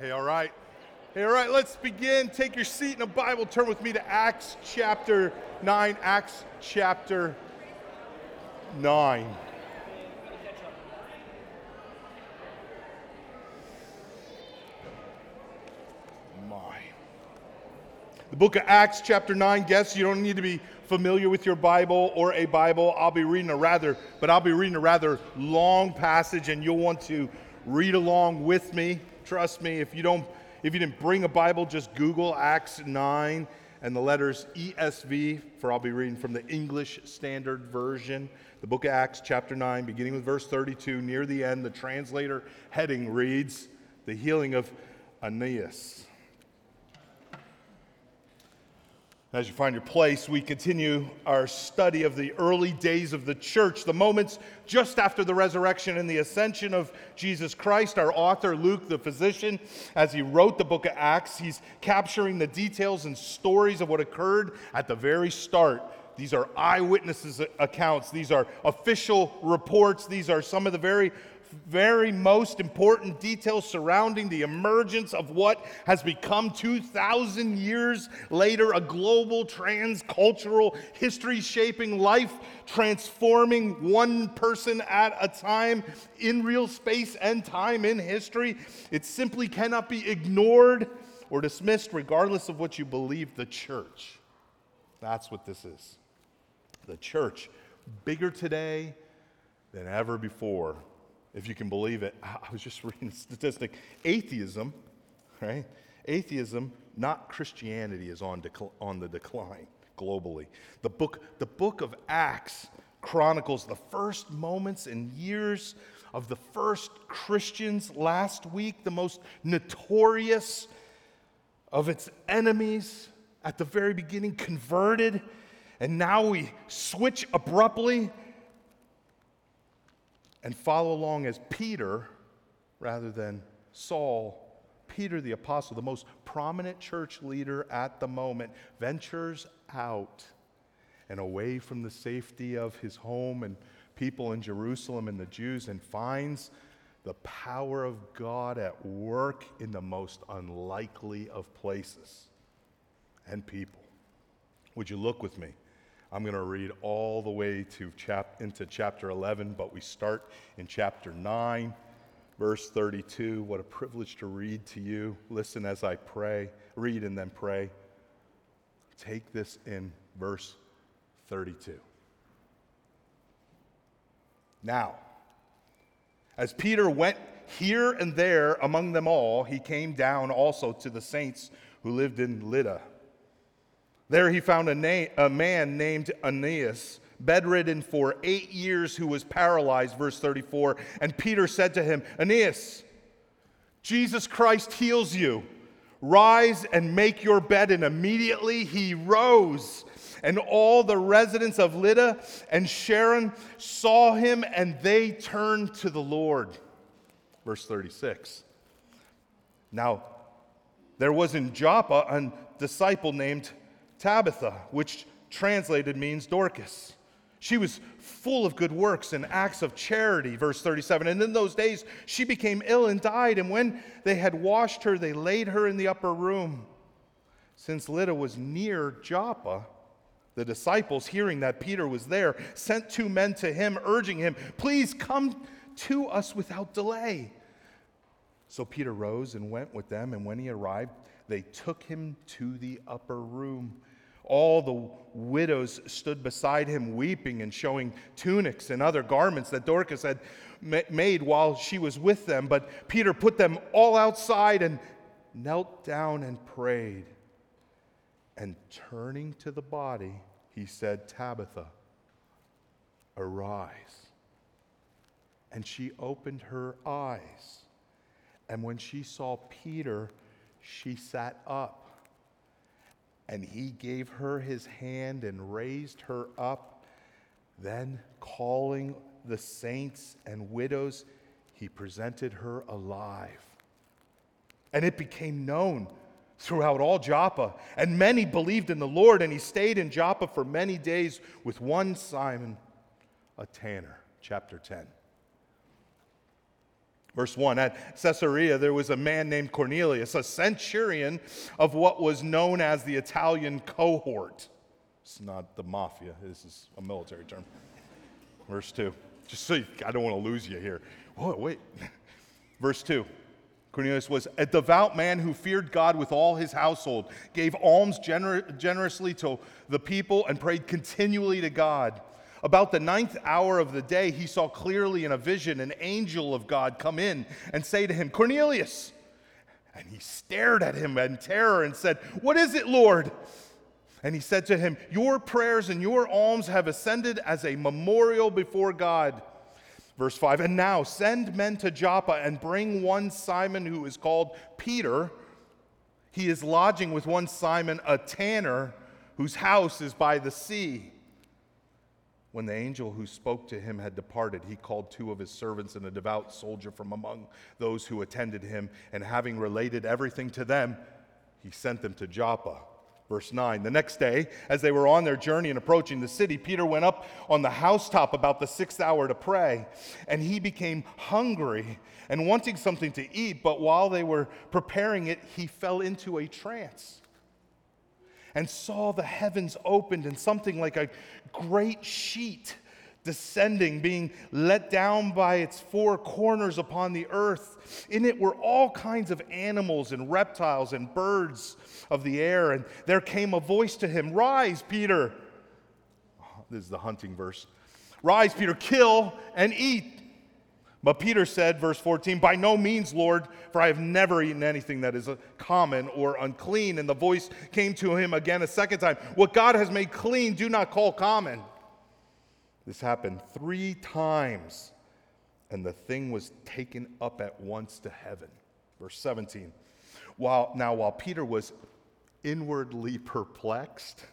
Hey, all right. Hey, all right, let's begin. Take your seat in a Bible. Turn with me to Acts chapter 9. Acts chapter 9. My. The book of Acts, chapter 9. Guess you don't need to be familiar with your Bible or a Bible. I'll be reading a rather, but I'll be reading a rather long passage, and you'll want to read along with me. Trust me, if you don't, if you didn't bring a Bible, just Google Acts 9 and the letters ESV, for I'll be reading from the English Standard Version. The book of Acts, chapter 9, beginning with verse 32, near the end, the translator heading reads, The healing of Aeneas. As you find your place, we continue our study of the early days of the church, the moments just after the resurrection and the ascension of Jesus Christ. Our author, Luke, the physician, as he wrote the book of Acts, he's capturing the details and stories of what occurred at the very start. These are eyewitnesses' accounts, these are official reports, these are some of the very very most important details surrounding the emergence of what has become 2,000 years later a global transcultural history shaping life transforming one person at a time in real space and time in history. It simply cannot be ignored or dismissed, regardless of what you believe the church. That's what this is. The church, bigger today than ever before if you can believe it. I was just reading a statistic. Atheism, right? Atheism, not Christianity, is on, decl- on the decline globally. The book, the book of Acts chronicles the first moments and years of the first Christians last week, the most notorious of its enemies at the very beginning converted. And now we switch abruptly and follow along as Peter rather than Saul. Peter the apostle, the most prominent church leader at the moment, ventures out and away from the safety of his home and people in Jerusalem and the Jews and finds the power of God at work in the most unlikely of places and people. Would you look with me? I'm going to read all the way to chap- into chapter 11, but we start in chapter 9, verse 32. What a privilege to read to you. Listen as I pray, read and then pray. Take this in verse 32. Now, as Peter went here and there among them all, he came down also to the saints who lived in Lydda there he found a, na- a man named Aeneas, bedridden for eight years, who was paralyzed, verse 34. And Peter said to him, Aeneas, Jesus Christ heals you. Rise and make your bed. And immediately he rose. And all the residents of Lydda and Sharon saw him, and they turned to the Lord. Verse 36. Now, there was in Joppa a disciple named Tabitha, which translated means Dorcas. She was full of good works and acts of charity, verse 37. And in those days she became ill and died. And when they had washed her, they laid her in the upper room. Since Lydda was near Joppa, the disciples, hearing that Peter was there, sent two men to him, urging him, Please come to us without delay. So Peter rose and went with them. And when he arrived, they took him to the upper room. All the widows stood beside him, weeping and showing tunics and other garments that Dorcas had made while she was with them. But Peter put them all outside and knelt down and prayed. And turning to the body, he said, Tabitha, arise. And she opened her eyes. And when she saw Peter, she sat up. And he gave her his hand and raised her up. Then, calling the saints and widows, he presented her alive. And it became known throughout all Joppa. And many believed in the Lord, and he stayed in Joppa for many days with one Simon, a tanner. Chapter 10. Verse 1 At Caesarea, there was a man named Cornelius, a centurion of what was known as the Italian cohort. It's not the mafia, this is a military term. Verse 2. Just so you, I don't want to lose you here. Whoa, wait. Verse 2. Cornelius was a devout man who feared God with all his household, gave alms gener- generously to the people, and prayed continually to God. About the ninth hour of the day, he saw clearly in a vision an angel of God come in and say to him, Cornelius. And he stared at him in terror and said, What is it, Lord? And he said to him, Your prayers and your alms have ascended as a memorial before God. Verse 5 And now send men to Joppa and bring one Simon who is called Peter. He is lodging with one Simon, a tanner, whose house is by the sea. When the angel who spoke to him had departed, he called two of his servants and a devout soldier from among those who attended him, and having related everything to them, he sent them to Joppa. Verse 9 The next day, as they were on their journey and approaching the city, Peter went up on the housetop about the sixth hour to pray. And he became hungry and wanting something to eat, but while they were preparing it, he fell into a trance and saw the heavens opened and something like a great sheet descending, being let down by its four corners upon the earth. In it were all kinds of animals and reptiles and birds of the air. And there came a voice to him Rise, Peter. This is the hunting verse. Rise, Peter, kill and eat. But Peter said, verse 14, By no means, Lord, for I have never eaten anything that is common or unclean. And the voice came to him again a second time What God has made clean, do not call common. This happened three times, and the thing was taken up at once to heaven. Verse 17. While, now, while Peter was inwardly perplexed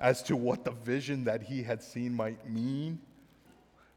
as to what the vision that he had seen might mean,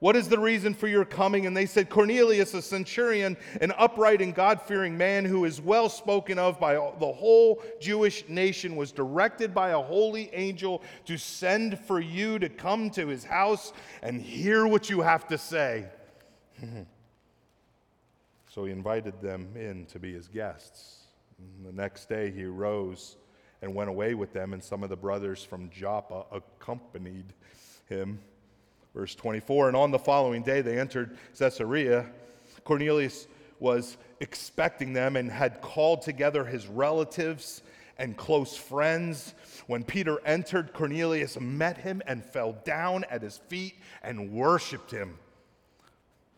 What is the reason for your coming? And they said, Cornelius, a centurion, an upright and God fearing man who is well spoken of by the whole Jewish nation, was directed by a holy angel to send for you to come to his house and hear what you have to say. so he invited them in to be his guests. And the next day he rose and went away with them, and some of the brothers from Joppa accompanied him. Verse 24 And on the following day they entered Caesarea. Cornelius was expecting them and had called together his relatives and close friends. When Peter entered, Cornelius met him and fell down at his feet and worshiped him.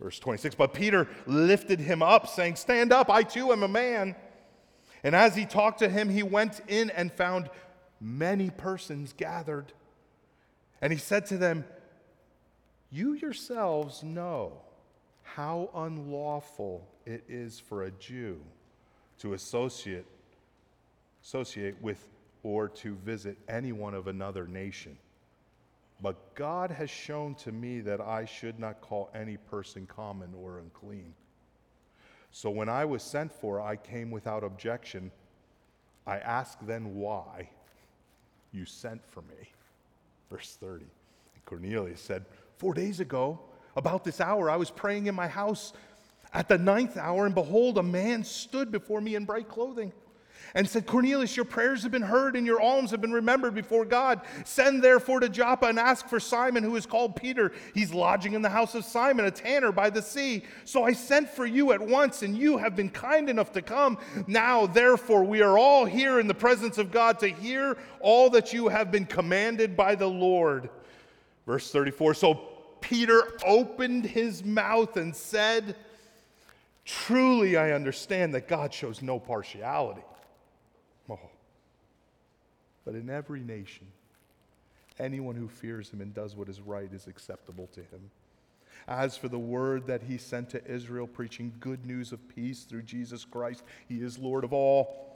Verse 26 But Peter lifted him up, saying, Stand up, I too am a man. And as he talked to him, he went in and found many persons gathered. And he said to them, you yourselves know how unlawful it is for a Jew to associate, associate with or to visit anyone of another nation. But God has shown to me that I should not call any person common or unclean. So when I was sent for, I came without objection. I asked then why you sent for me. Verse 30. And Cornelius said, Four days ago, about this hour, I was praying in my house at the ninth hour, and behold, a man stood before me in bright clothing and said, Cornelius, your prayers have been heard and your alms have been remembered before God. Send therefore to Joppa and ask for Simon, who is called Peter. He's lodging in the house of Simon, a tanner by the sea. So I sent for you at once, and you have been kind enough to come. Now, therefore, we are all here in the presence of God to hear all that you have been commanded by the Lord. Verse 34 So Peter opened his mouth and said, Truly, I understand that God shows no partiality. Oh. But in every nation, anyone who fears him and does what is right is acceptable to him. As for the word that he sent to Israel, preaching good news of peace through Jesus Christ, he is Lord of all.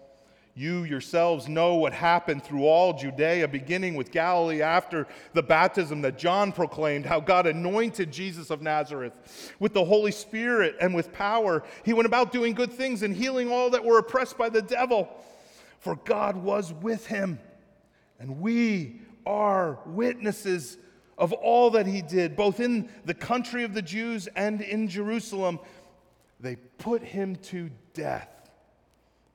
You yourselves know what happened through all Judea, beginning with Galilee after the baptism that John proclaimed, how God anointed Jesus of Nazareth with the Holy Spirit and with power. He went about doing good things and healing all that were oppressed by the devil, for God was with him. And we are witnesses of all that he did, both in the country of the Jews and in Jerusalem. They put him to death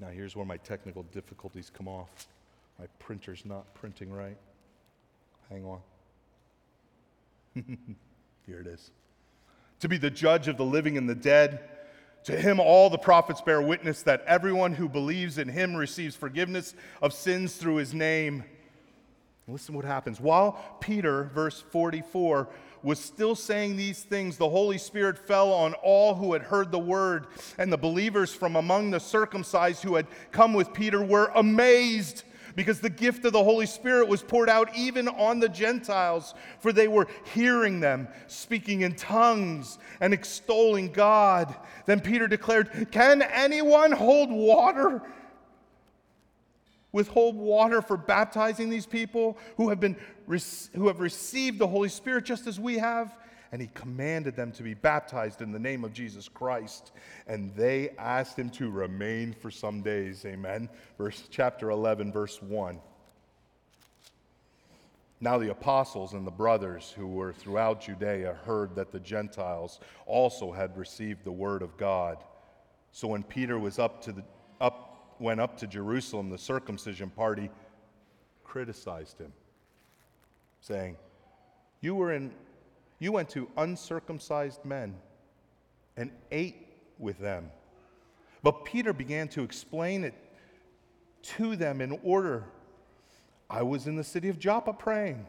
now, here's where my technical difficulties come off. My printer's not printing right. Hang on. Here it is. To be the judge of the living and the dead. To him, all the prophets bear witness that everyone who believes in him receives forgiveness of sins through his name. Listen what happens. While Peter, verse 44, was still saying these things, the Holy Spirit fell on all who had heard the word, and the believers from among the circumcised who had come with Peter were amazed because the gift of the Holy Spirit was poured out even on the Gentiles, for they were hearing them speaking in tongues and extolling God. Then Peter declared, Can anyone hold water? withhold water for baptizing these people who have, been, who have received the Holy Spirit just as we have? And he commanded them to be baptized in the name of Jesus Christ. And they asked him to remain for some days. Amen. Verse chapter 11, verse 1. Now the apostles and the brothers who were throughout Judea heard that the Gentiles also had received the word of God. So when Peter was up to the up went up to Jerusalem, the circumcision party criticized him, saying, You were in you went to uncircumcised men and ate with them. But Peter began to explain it to them in order. I was in the city of Joppa praying,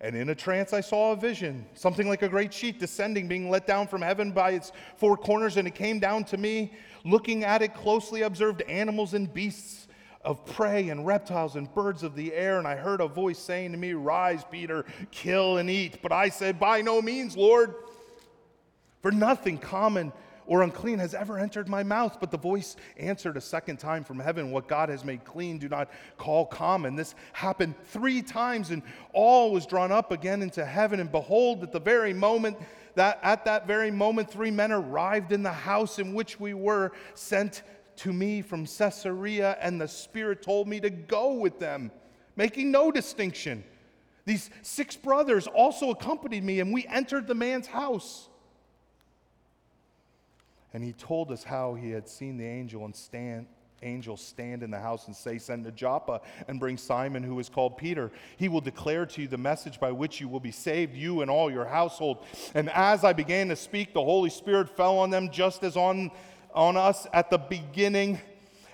and in a trance I saw a vision, something like a great sheet descending, being let down from heaven by its four corners, and it came down to me. Looking at it closely, observed animals and beasts of prey and reptiles and birds of the air. And I heard a voice saying to me, Rise, Peter, kill and eat. But I said, By no means, Lord, for nothing common or unclean has ever entered my mouth. But the voice answered a second time from heaven, What God has made clean, do not call common. This happened three times, and all was drawn up again into heaven. And behold, at the very moment, that at that very moment, three men arrived in the house in which we were sent to me from Caesarea, and the Spirit told me to go with them, making no distinction. These six brothers also accompanied me, and we entered the man's house. And he told us how he had seen the angel and stand, angel stand in the house and say, Send to Joppa and bring Simon, who is called Peter. He will declare to you the message by which you will be saved, you and all your household. And as I began to speak, the Holy Spirit fell on them just as on, on us at the beginning.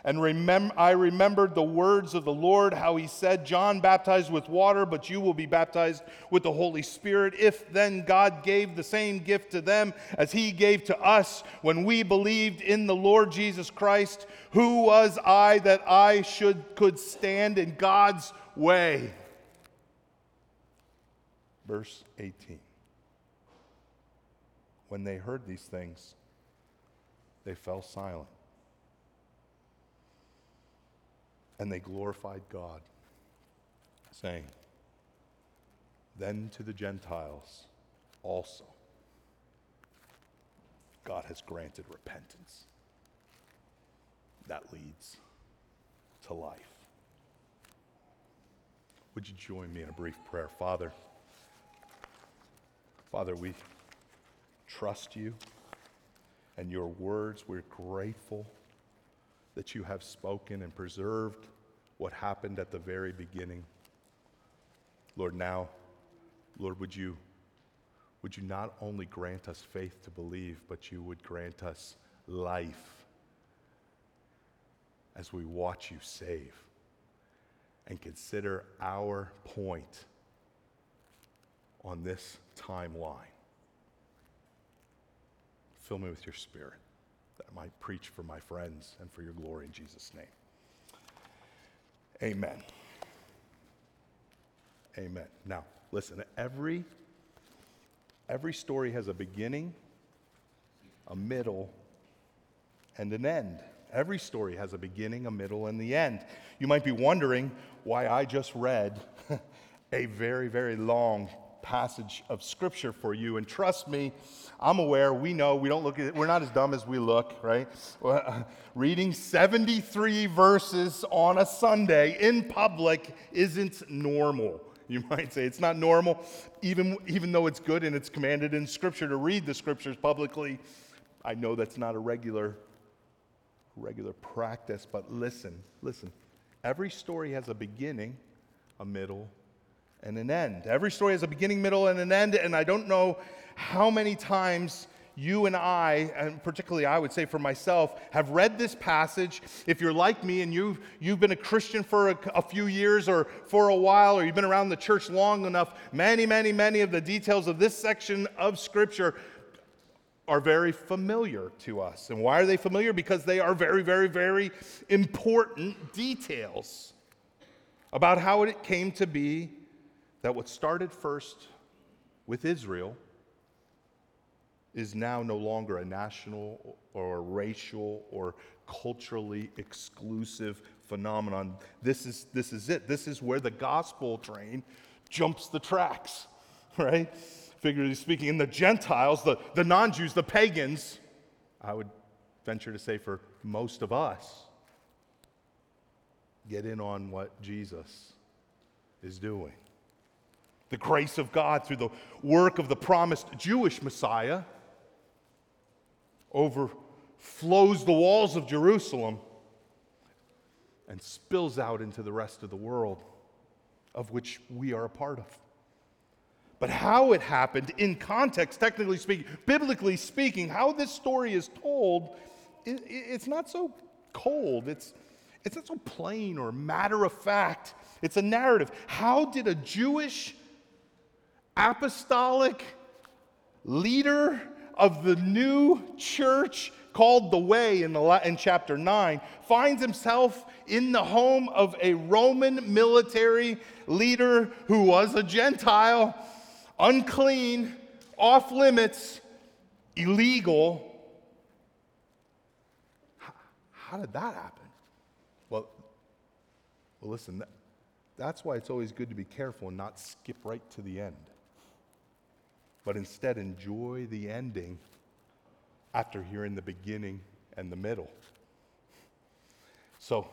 And remem- I remembered the words of the Lord, how he said, John baptized with water, but you will be baptized with the Holy Spirit. If then God gave the same gift to them as he gave to us when we believed in the Lord Jesus Christ, who was I that I should could stand in God's way? Verse 18. When they heard these things, they fell silent. and they glorified God, saying, Then to the Gentiles also God has granted repentance. That leads to life. Would you join me in a brief prayer? Father, Father, we trust you and your words. We're grateful that you have spoken and preserved what happened at the very beginning. Lord, now, Lord, would you would you not only grant us faith to believe, but you would grant us life as we watch you save and consider our point on this timeline. Fill me with your spirit that I might preach for my friends and for your glory in Jesus' name. Amen. Amen. Now, listen, every every story has a beginning, a middle, and an end. Every story has a beginning, a middle, and the end. You might be wondering why I just read a very, very long passage of scripture for you. And trust me, I'm aware, we know, we don't look at we're not as dumb as we look, right? Reading 73 verses on a Sunday in public isn't normal. You might say it's not normal, even, even though it's good and it's commanded in Scripture to read the Scriptures publicly. I know that's not a regular, regular practice, but listen, listen. Every story has a beginning, a middle, and an end. Every story has a beginning, middle, and an end, and I don't know how many times you and I, and particularly I would say for myself, have read this passage. If you're like me and you've, you've been a Christian for a, a, few years or for a while, or you've been around the church long enough, many, many, many of the details of this section of Scripture are very familiar to us. And why are they familiar? Because they are very, very, very important details about how it came to be that what started first with Israel is now no longer a national or racial or culturally exclusive phenomenon. This is, this is it. This is where the gospel train jumps the tracks, right? Figuratively speaking. And the Gentiles, the, the non Jews, the pagans, I would venture to say for most of us, get in on what Jesus is doing the grace of God through the work of the promised Jewish Messiah overflows the walls of Jerusalem and spills out into the rest of the world, of which we are a part of. But how it happened in context, technically speaking, biblically speaking, how this story is told, it's not so cold. It's, it's not so plain or matter of fact. It's a narrative. How did a Jewish apostolic leader of the new church called the Way in, the, in chapter 9 finds himself in the home of a Roman military leader who was a Gentile, unclean, off limits, illegal. How did that happen? Well, well listen, that, that's why it's always good to be careful and not skip right to the end but instead enjoy the ending after hearing the beginning and the middle. So,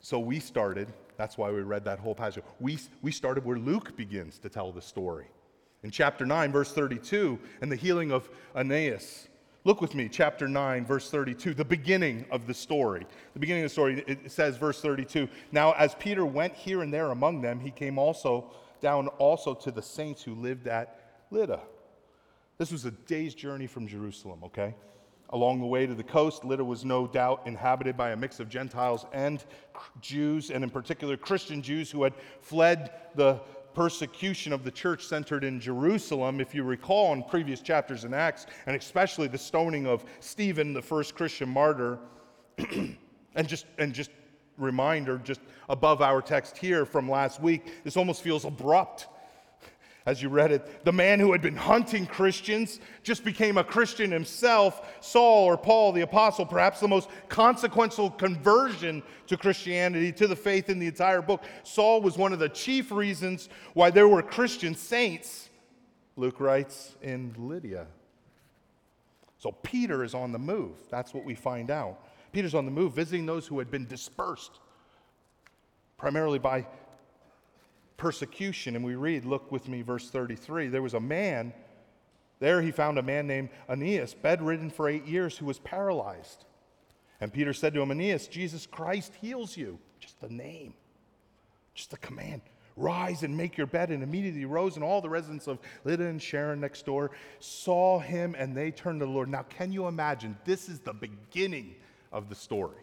so we started, that's why we read that whole passage. We, we started where Luke begins to tell the story. In chapter 9, verse 32, and the healing of Aeneas. Look with me, chapter 9, verse 32, the beginning of the story. The beginning of the story, it says, verse 32 Now, as Peter went here and there among them, he came also down also to the saints who lived at Lydda. This was a day's journey from Jerusalem, okay? Along the way to the coast, Lydda was no doubt inhabited by a mix of Gentiles and Jews, and in particular Christian Jews who had fled the persecution of the church centered in Jerusalem. If you recall in previous chapters in Acts, and especially the stoning of Stephen, the first Christian martyr, and just and just reminder, just above our text here from last week, this almost feels abrupt as you read it. The man who had been hunting Christians just became a Christian himself. Saul or Paul the apostle, perhaps the most consequential conversion to Christianity, to the faith in the entire book. Saul was one of the chief reasons why there were Christian saints, Luke writes, in Lydda. So Peter is on the move. That's what we find out. Peter's on the move, visiting those who had been dispersed, primarily by persecution. And we read, look with me, verse 33. There was a man, there he found a man named Aeneas, bedridden for eight years, who was paralyzed. And Peter said to him, Aeneas, Jesus Christ heals you. Just the name, just the command. Rise and make your bed. And immediately he rose, and all the residents of Lydda and Sharon next door saw him, and they turned to the Lord. Now, can you imagine? This is the beginning of the story.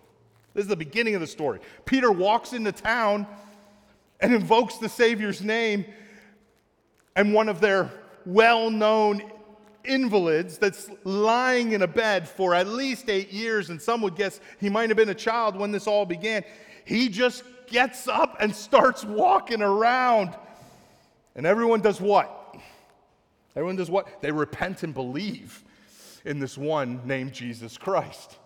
This is the beginning of the story. Peter walks into town and invokes the Savior's name, and one of their well known invalids that's lying in a bed for at least eight years, and some would guess he might have been a child when this all began. He just gets up and starts walking around. And everyone does what? Everyone does what? They repent and believe in this one named Jesus Christ.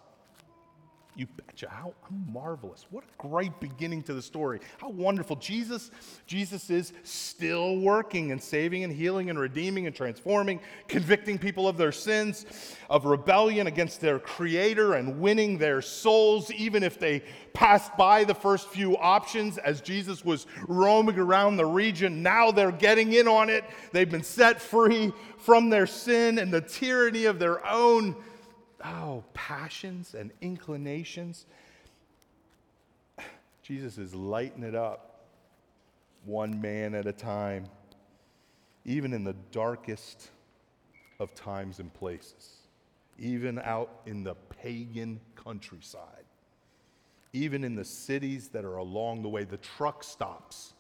You betcha. How, marvelous. What a great beginning to the story. How wonderful. Jesus, Jesus is still working and saving and healing and redeeming and transforming, convicting people of their sins, of rebellion against their creator and winning their souls, even if they passed by the first few options as Jesus was roaming around the region. Now they're getting in on it. They've been set free from their sin and the tyranny of their own oh, passions and inclinations. Jesus is lighting it up one man at a time, even in the darkest of times and places, even out in the pagan countryside, even in the cities that are along the way, the truck stops,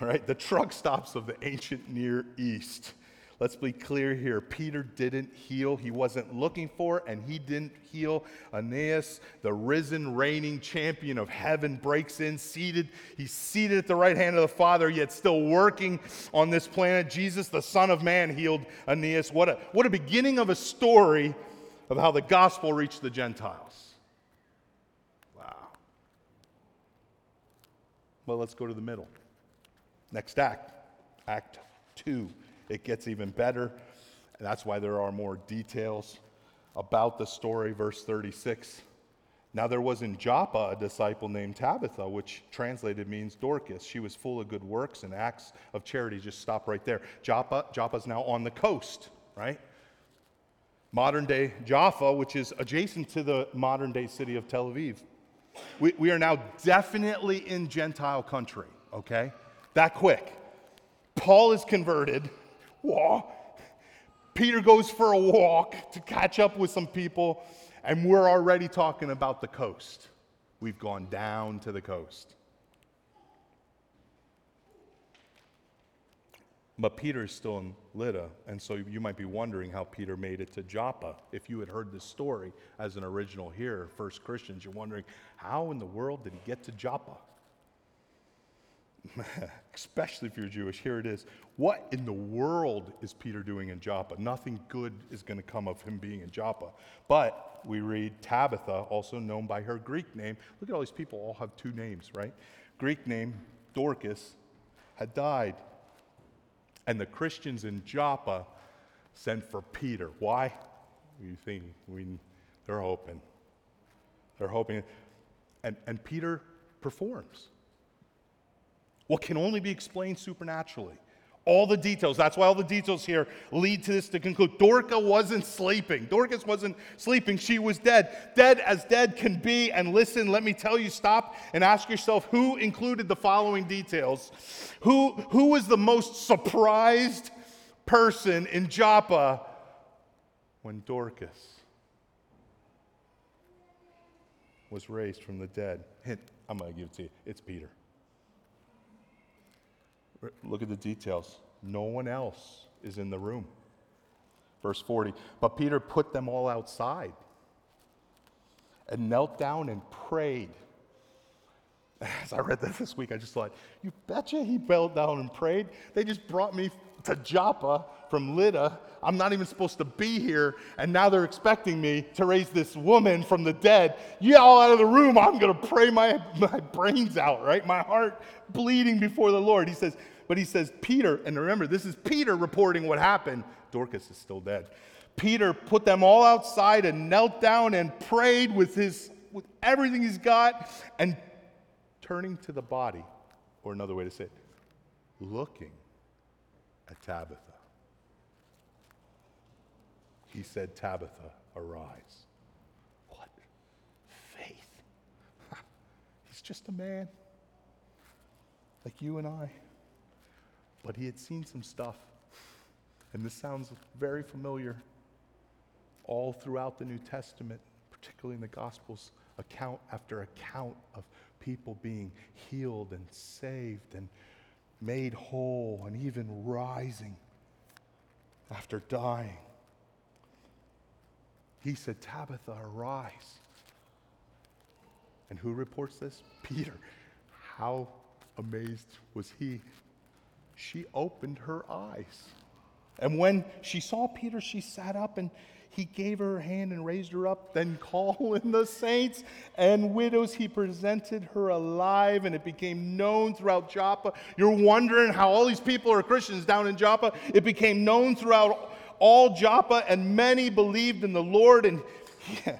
all right, the truck stops of the ancient Near East Let's be clear here. Peter didn't heal. He wasn't looking for, and he didn't heal. Aeneas, the risen, reigning champion of heaven, breaks in, seated. He's seated at the right hand of the Father, yet still working on this planet. Jesus, the Son of Man, healed Aeneas. What a, what a beginning of a story of how the gospel reached the Gentiles. Wow. Well, let's go to the middle. Next act, Act 2 it gets even better. And that's why there are more details about the story. Verse 36. Now there was in Joppa a disciple named Tabitha, which translated means Dorcas. She was full of good works and acts of charity. Just stop right there. Joppa, Joppa's now on the coast, right? Modern day Jaffa, which is adjacent to the modern day city of Tel Aviv. We, we are now definitely in Gentile country, okay? That quick. Paul is converted walk. Peter goes for a walk to catch up with some people, and we're already talking about the coast. We've gone down to the coast. But Peter is still in Lydda, and so you might be wondering how Peter made it to Joppa. If you had heard this story as an original here, first Christians, you're wondering, how in the world did he get to Joppa? especially if you're Jewish, here it is. What in the world is Peter doing in Joppa? Nothing good is going to come of him being in Joppa. But we read Tabitha, also known by her Greek name. Look at all these people, all have two names, right? Greek name, Dorcas, had died. And the Christians in Joppa sent for Peter. Why? You think we, they're hoping. They're hoping. And, and Peter performs what can only be explained supernaturally. All the details, that's why all the details here lead to this to conclude. Dorca wasn't sleeping. Dorcas wasn't sleeping. She was dead. Dead as dead can be. And listen, let me tell you, stop and ask yourself who included the following details? Who, who was the most surprised person in Joppa when Dorcas was raised from the dead? I'm going to give it to you. It's Peter. Look at the details. No one else is in the room. Verse 40 But Peter put them all outside and knelt down and prayed. As I read that this week, I just thought, you betcha he knelt down and prayed. They just brought me to Joppa from Lydda. I'm not even supposed to be here, and now they're expecting me to raise this woman from the dead. You all out of the room, I'm going to pray my, my brains out, right? My heart bleeding before the Lord. He says, but he says, Peter, and remember, this is Peter reporting what happened. Dorcas is still dead. Peter put them all outside and knelt down and prayed with his with everything he's got and turning to the body, or another way to say it, looking at Tabitha. He said, Tabitha, arise. What faith. He's just a man like you and I. but he had seen some stuff. And this sounds very familiar all throughout the New Testament, particularly in the Gospels, account after account of people being healed and saved and made whole and even rising after dying. He said, Tabitha, arise. And who reports this? Peter. How amazed was he? She opened her eyes. And when she saw Peter, she sat up and he gave her hand and raised her up. Then, calling the saints and widows, he presented her alive, and it became known throughout Joppa. You're wondering how all these people are Christians down in Joppa. It became known throughout all Joppa, and many believed in the Lord. And yeah,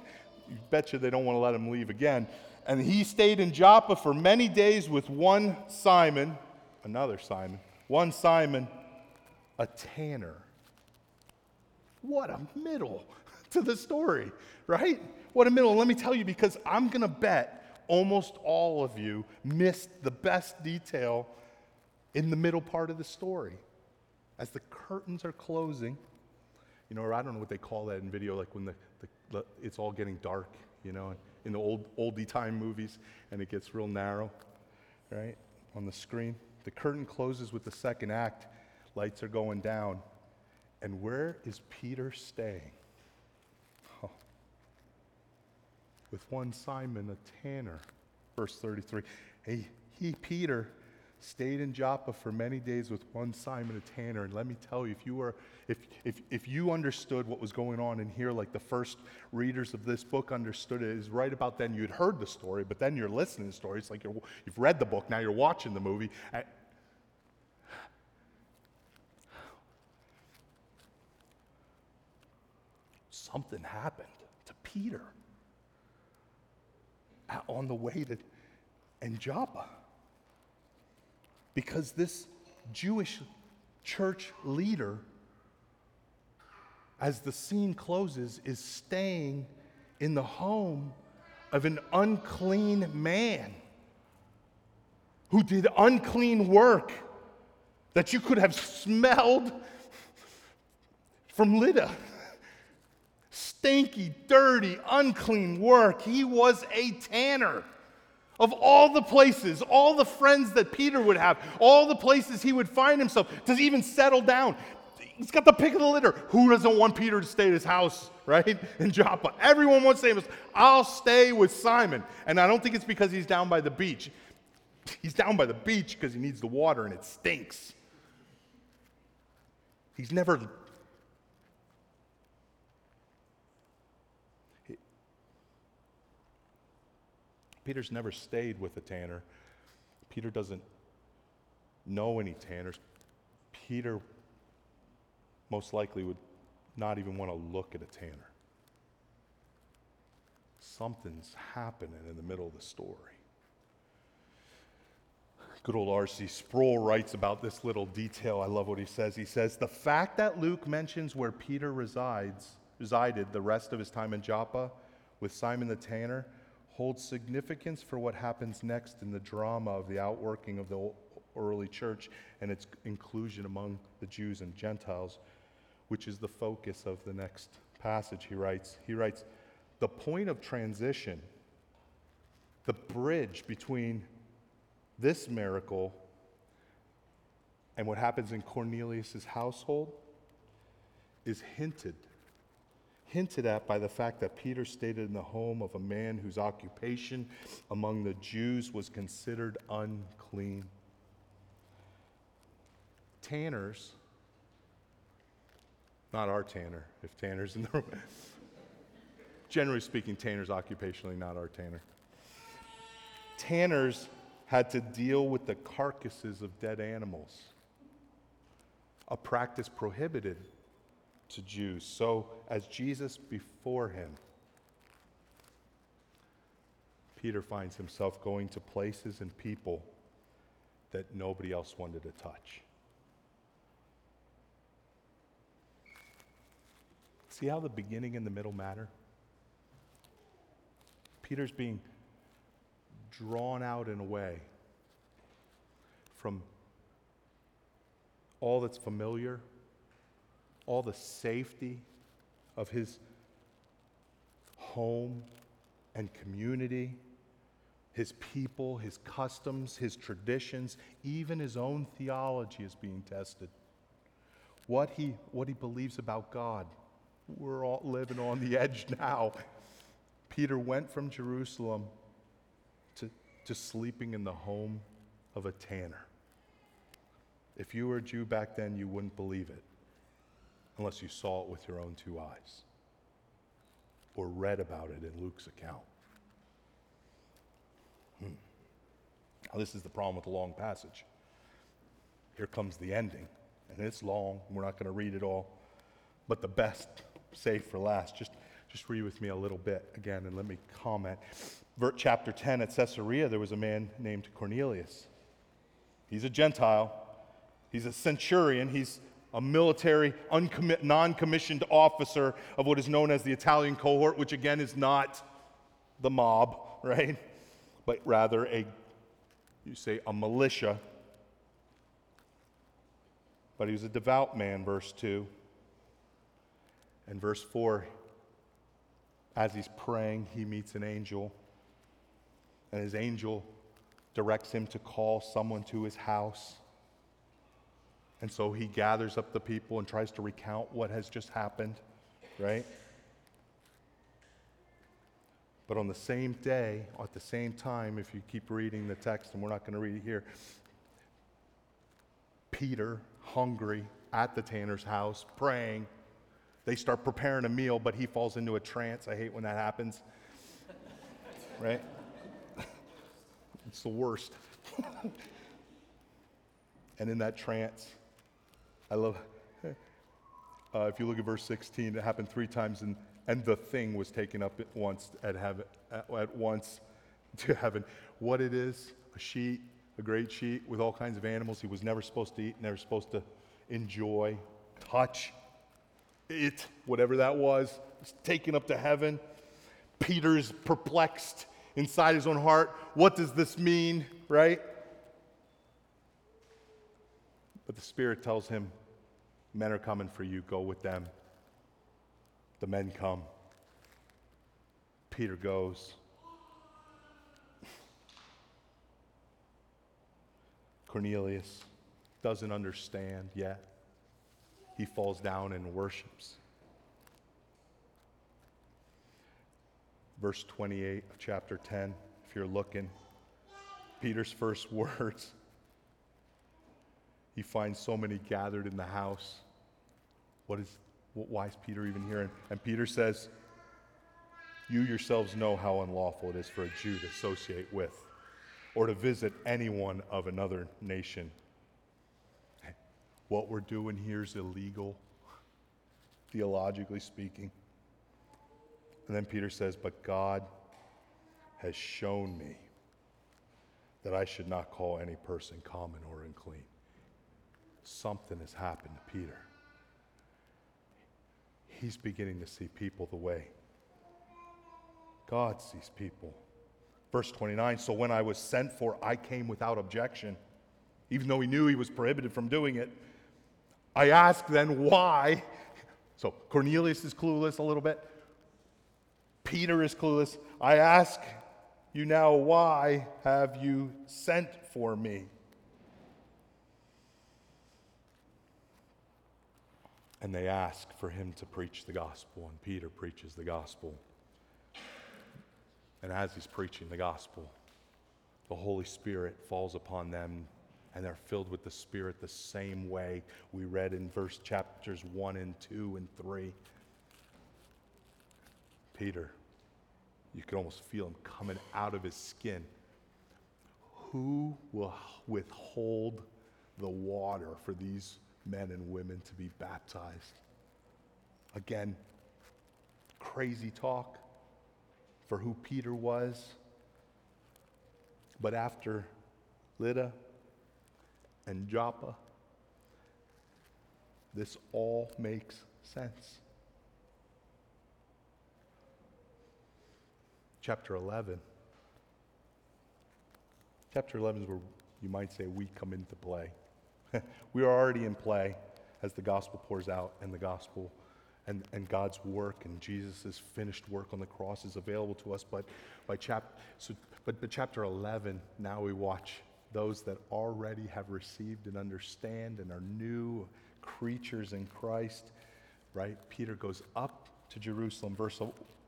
you betcha they don't want to let him leave again. And he stayed in Joppa for many days with one Simon, another Simon, one Simon, a tanner. What a middle to the story, right? What a middle. Let me tell you, because I'm going to bet almost all of you missed the best detail in the middle part of the story. As the curtains are closing, you know, or I don't know what they call that in video, like when the, the, it's all getting dark, you know, in the old oldie time movies, and it gets real narrow, right, on the screen. The curtain closes with the second act, lights are going down. And where is Peter staying? Oh. With one Simon, a tanner. Verse 33. Hey, he, Peter, stayed in Joppa for many days with one Simon, a tanner. And let me tell you, if you were, if, if, if you understood what was going on in here, like the first readers of this book understood it, is right about then you'd heard the story, but then you're listening to. It's like you have read the book, now you're watching the movie. something happened to Peter uh, on the way to in Joppa. Because this Jewish church leader, as the scene closes, is staying in the home of an unclean man who did unclean work that you could have smelled from Lydda stinky, dirty, unclean work. He was a tanner. Of all the places, all the friends that Peter would have, all the places he would find himself to even settle down, he's got the pick of the litter. Who doesn't want Peter to stay at his house, right? In Joppa. Everyone wants to say, I'll stay with Simon. And I don't think it's because he's down by the beach. He's down by the beach because he needs the water and it stinks. He's never Peter's never stayed with a tanner. Peter doesn't know any tanners. Peter most likely would not even want to look at a tanner. Something's happening in the middle of the story. Good old R.C. Sproul writes about this little detail. I love what he says. He says, The fact that Luke mentions where Peter resides, resided the rest of his time in Joppa with Simon the tanner holds significance for what happens next in the drama of the outworking of the early church and its inclusion among the Jews and Gentiles, which is the focus of the next passage he writes. He writes, The point of transition, the bridge between this miracle and what happens in Cornelius' household, is hinted hinted at by the fact that Peter stayed in the home of a man whose occupation among the Jews was considered unclean. Tanners, not our tanner, if Tanner's in the room. Generally speaking, Tanner's occupationally not our tanner. Tanners had to deal with the carcasses of dead animals, a practice prohibited to Jews, so as Jesus before him. Peter finds himself going to places and people that nobody else wanted to touch. See how the beginning and the middle matter? Peter's being drawn out in a way from all that's familiar, all the safety of his home and community, his people, his customs, his traditions, even his own theology is being tested. What he, what he believes about God. We're all living on the edge now. Peter went from Jerusalem to, to sleeping in the home of a tanner. If you were a Jew back then, you wouldn't believe it unless you saw it with your own two eyes or read about it in Luke's account. Hmm. Now, this is the problem with the long passage. Here comes the ending, and it's long. We're not going to read it all, but the best saved for last. Just, just read with me a little bit again, and let me comment. Vert chapter 10 at Caesarea, there was a man named Cornelius. He's a Gentile. He's a centurion. He's a military, non commissioned officer of what is known as the Italian cohort, which again is not the mob, right? But rather a, you say, a militia. But he was a devout man, verse 2. And verse 4, as he's praying, he meets an angel. And his angel directs him to call someone to his house. And so he gathers up the people and tries to recount what has just happened, right? But on the same day, at the same time, if you keep reading the text, and we're not going to read it here, Peter, hungry, at the tanner's house, praying. They start preparing a meal, but he falls into a trance. I hate when that happens. right? it's the worst. and in that trance, I love, uh, if you look at verse 16, it happened three times, and, and the thing was taken up at once at, heaven, at, at once to heaven. What it is, a sheet, a great sheet with all kinds of animals he was never supposed to eat, never supposed to enjoy, touch. It, whatever that was, was taken up to heaven. Peter's perplexed inside his own heart. What does this mean, right? But the Spirit tells him, Men are coming for you. Go with them. The men come. Peter goes. Cornelius doesn't understand yet. He falls down and worships. Verse 28 of chapter 10, if you're looking, Peter's first words he finds so many gathered in the house. What is, why is Peter even here? And, and Peter says, You yourselves know how unlawful it is for a Jew to associate with or to visit anyone of another nation. What we're doing here is illegal, theologically speaking. And then Peter says, But God has shown me that I should not call any person common or something has happened to Peter. He's beginning to see people the way God sees people. Verse 29 So when I was sent for, I came without objection, even though he knew he was prohibited from doing it. I asked then why. So Cornelius is clueless a little bit. Peter is clueless. I ask you now, why have you sent for me? And they ask for him to preach the gospel, and Peter preaches the gospel. And as he's preaching the gospel, the Holy Spirit falls upon them, and they're filled with the Spirit the same way we read in verse chapters 1 and 2 and 3. Peter, you could almost feel him coming out of his skin. Who will withhold the water for these men and women to be baptized. Again, crazy talk for who Peter was. But after Lydda and Joppa, this all makes sense. Chapter 11. Chapter 11 is where you might say we come into play. we are already in play as the gospel pours out and the gospel and, and God's work and Jesus' finished work on the cross is available to us. But by chap, so, but, but chapter 11, now we watch those that already have received and understand and are new creatures in Christ, right? Peter goes up to Jerusalem, verse,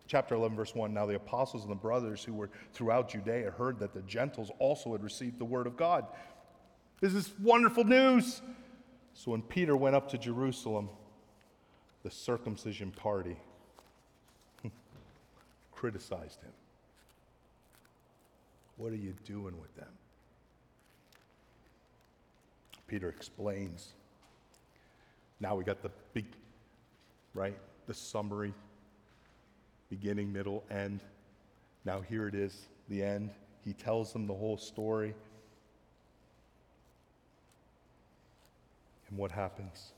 chapter 11, verse 1. Now the apostles and the brothers who were throughout Judea heard that the Gentiles also had received the word of God. This is wonderful news. So when Peter went up to Jerusalem, the circumcision party criticized him. What are you doing with them? Peter explains. Now we got the big, right? The summary, beginning, middle, end. Now here it is, the end. He tells them the whole story. And what happens?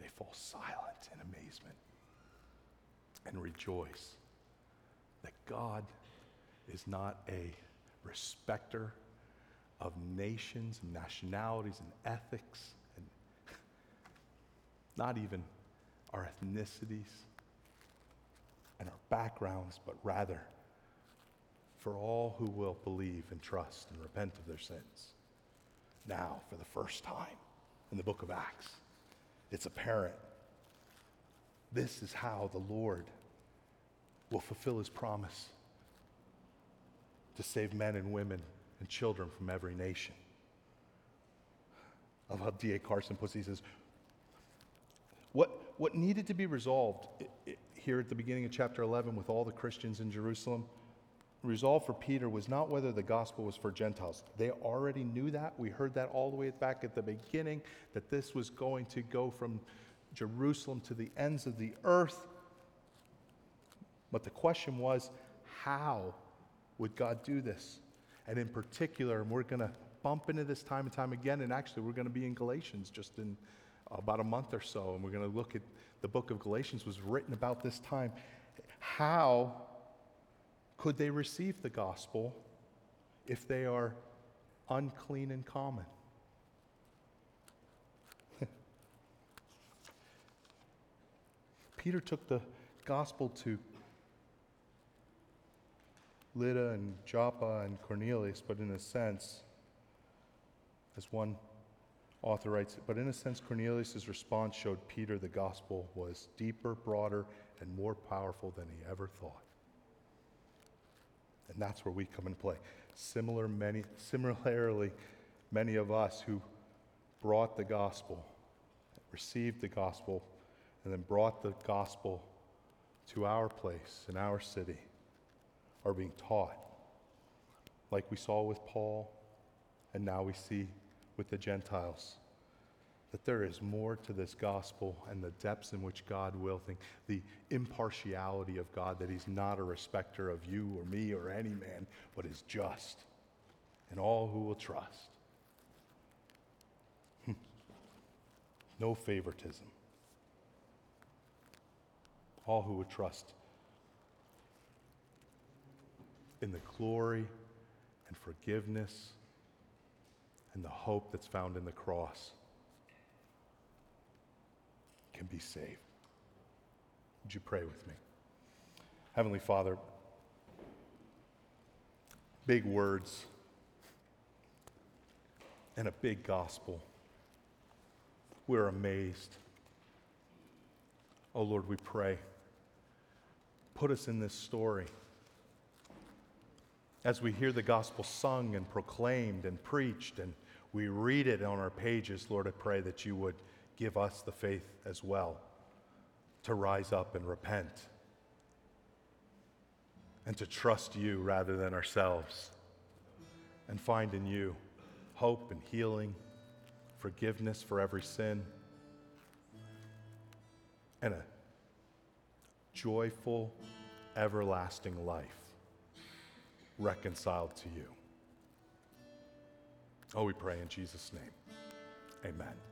They fall silent in amazement and rejoice that God is not a respecter of nations and nationalities and ethics and not even our ethnicities and our backgrounds, but rather for all who will believe and trust and repent of their sins. Now, for the first time in the book of Acts, it's apparent. This is how the Lord will fulfill his promise to save men and women and children from every nation. I love D.A. Carson puts it. He says, what, what needed to be resolved here at the beginning of chapter 11 with all the Christians in Jerusalem, resolved for Peter was not whether the gospel was for Gentiles. They already knew that. We heard that all the way back at the beginning, that this was going to go from Jerusalem to the ends of the earth. But the question was, how would God do this? And in particular, and we're going to bump into this time and time again, and actually, we're going to be in Galatians just in about a month or so, and we're going to look at the book of Galatians was written about this time. How could they receive the gospel if they are unclean and common? Peter took the gospel to Lydda and Joppa and Cornelius, but in a sense, as one author writes, but in a sense, Cornelius' response showed Peter the gospel was deeper, broader, and more powerful than he ever thought. And that's where we come into play. Similar many, similarly, many of us who brought the gospel, received the gospel, and then brought the gospel to our place in our city are being taught, like we saw with Paul, and now we see with the Gentiles. That there is more to this gospel and the depths in which God will think, the impartiality of God, that He's not a respecter of you or me or any man, but is just, and all who will trust. Hmm. no favoritism. All who would trust in the glory and forgiveness and the hope that's found in the cross can be saved. Would you pray with me? Heavenly Father, big words and a big gospel. We're amazed. Oh Lord, we pray. Put us in this story. As we hear the gospel sung and proclaimed and preached, and we read it on our pages, Lord, I pray that you would give us the faith as well to rise up and repent and to trust you rather than ourselves and find in you hope and healing, forgiveness for every sin, and a joyful, everlasting life reconciled to you. Oh, we pray in Jesus' name. Amen.